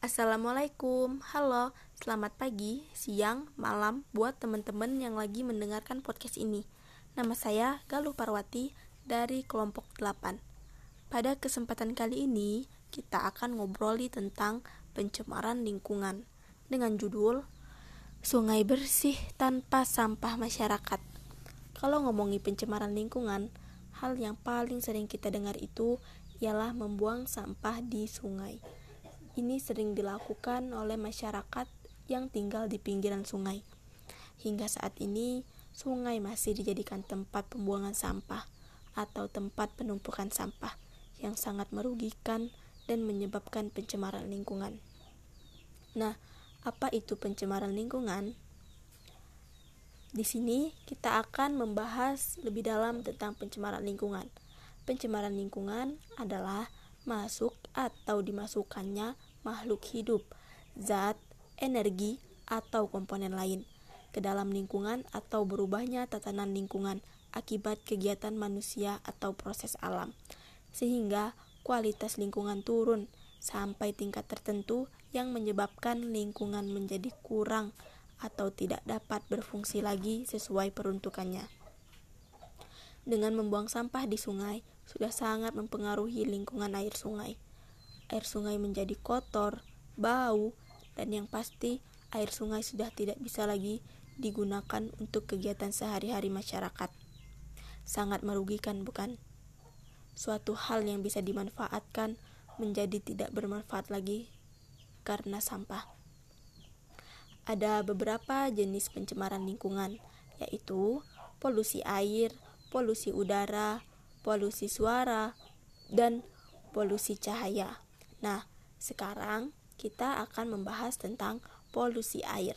Assalamualaikum, halo, selamat pagi, siang, malam buat teman-teman yang lagi mendengarkan podcast ini. Nama saya Galuh Parwati dari kelompok 8. Pada kesempatan kali ini, kita akan ngobroli tentang pencemaran lingkungan dengan judul Sungai Bersih Tanpa Sampah Masyarakat. Kalau ngomongi pencemaran lingkungan, hal yang paling sering kita dengar itu ialah membuang sampah di sungai ini sering dilakukan oleh masyarakat yang tinggal di pinggiran sungai. Hingga saat ini, sungai masih dijadikan tempat pembuangan sampah atau tempat penumpukan sampah yang sangat merugikan dan menyebabkan pencemaran lingkungan. Nah, apa itu pencemaran lingkungan? Di sini kita akan membahas lebih dalam tentang pencemaran lingkungan. Pencemaran lingkungan adalah masuk atau dimasukkannya makhluk hidup, zat, energi, atau komponen lain ke dalam lingkungan atau berubahnya tatanan lingkungan akibat kegiatan manusia atau proses alam, sehingga kualitas lingkungan turun sampai tingkat tertentu yang menyebabkan lingkungan menjadi kurang atau tidak dapat berfungsi lagi sesuai peruntukannya. Dengan membuang sampah di sungai, sudah sangat mempengaruhi lingkungan air sungai. Air sungai menjadi kotor, bau, dan yang pasti air sungai sudah tidak bisa lagi digunakan untuk kegiatan sehari-hari masyarakat. Sangat merugikan, bukan? Suatu hal yang bisa dimanfaatkan menjadi tidak bermanfaat lagi karena sampah. Ada beberapa jenis pencemaran lingkungan, yaitu polusi air, polusi udara, polusi suara, dan polusi cahaya. Nah, sekarang kita akan membahas tentang polusi air.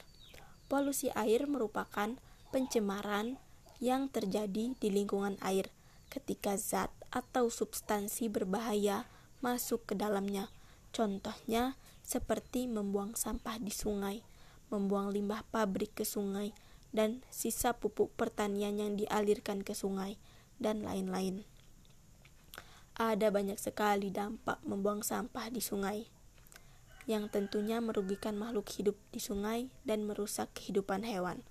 Polusi air merupakan pencemaran yang terjadi di lingkungan air ketika zat atau substansi berbahaya masuk ke dalamnya. Contohnya seperti membuang sampah di sungai, membuang limbah pabrik ke sungai, dan sisa pupuk pertanian yang dialirkan ke sungai, dan lain-lain. Ada banyak sekali dampak membuang sampah di sungai, yang tentunya merugikan makhluk hidup di sungai dan merusak kehidupan hewan.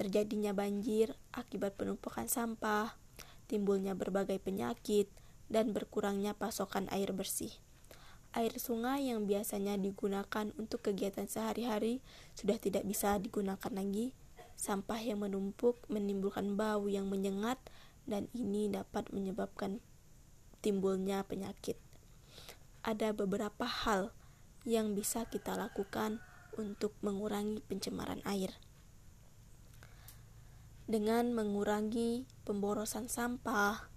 Terjadinya banjir akibat penumpukan sampah, timbulnya berbagai penyakit, dan berkurangnya pasokan air bersih. Air sungai yang biasanya digunakan untuk kegiatan sehari-hari sudah tidak bisa digunakan lagi. Sampah yang menumpuk menimbulkan bau yang menyengat, dan ini dapat menyebabkan timbulnya penyakit. Ada beberapa hal yang bisa kita lakukan untuk mengurangi pencemaran air. Dengan mengurangi pemborosan sampah,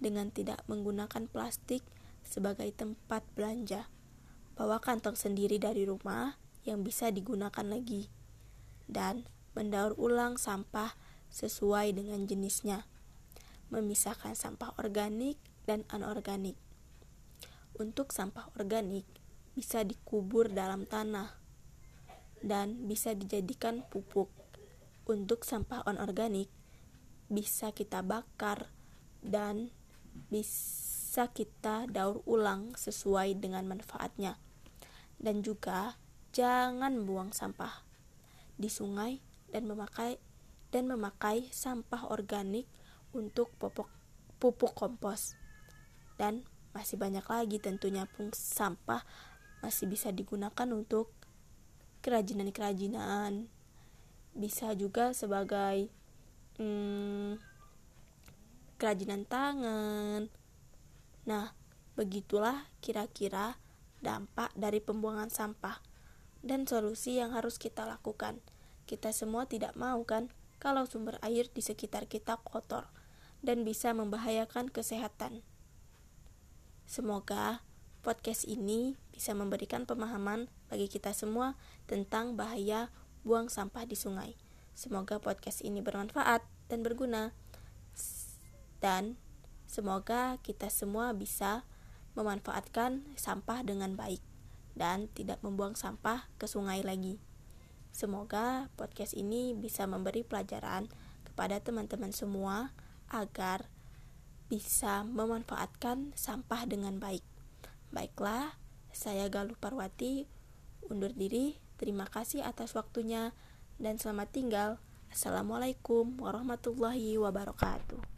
dengan tidak menggunakan plastik sebagai tempat belanja, bawa kantong sendiri dari rumah yang bisa digunakan lagi, dan mendaur ulang sampah sesuai dengan jenisnya, memisahkan sampah organik dan anorganik. Untuk sampah organik bisa dikubur dalam tanah dan bisa dijadikan pupuk. Untuk sampah anorganik bisa kita bakar dan bisa kita daur ulang sesuai dengan manfaatnya. Dan juga jangan buang sampah di sungai dan memakai dan memakai sampah organik untuk pupuk pupuk kompos dan masih banyak lagi tentunya pun sampah masih bisa digunakan untuk kerajinan-kerajinan. Bisa juga sebagai hmm, kerajinan tangan. Nah begitulah kira-kira dampak dari pembuangan sampah dan solusi yang harus kita lakukan. Kita semua tidak mau kan kalau sumber air di sekitar kita kotor dan bisa membahayakan kesehatan Semoga podcast ini bisa memberikan pemahaman bagi kita semua tentang bahaya buang sampah di sungai. Semoga podcast ini bermanfaat dan berguna. Dan semoga kita semua bisa memanfaatkan sampah dengan baik dan tidak membuang sampah ke sungai lagi. Semoga podcast ini bisa memberi pelajaran kepada teman-teman semua agar bisa memanfaatkan sampah dengan baik. Baiklah, Saya Galuh Parwati undur diri. Terima kasih atas waktunya dan selamat tinggal. Assalamualaikum warahmatullahi wabarakatuh.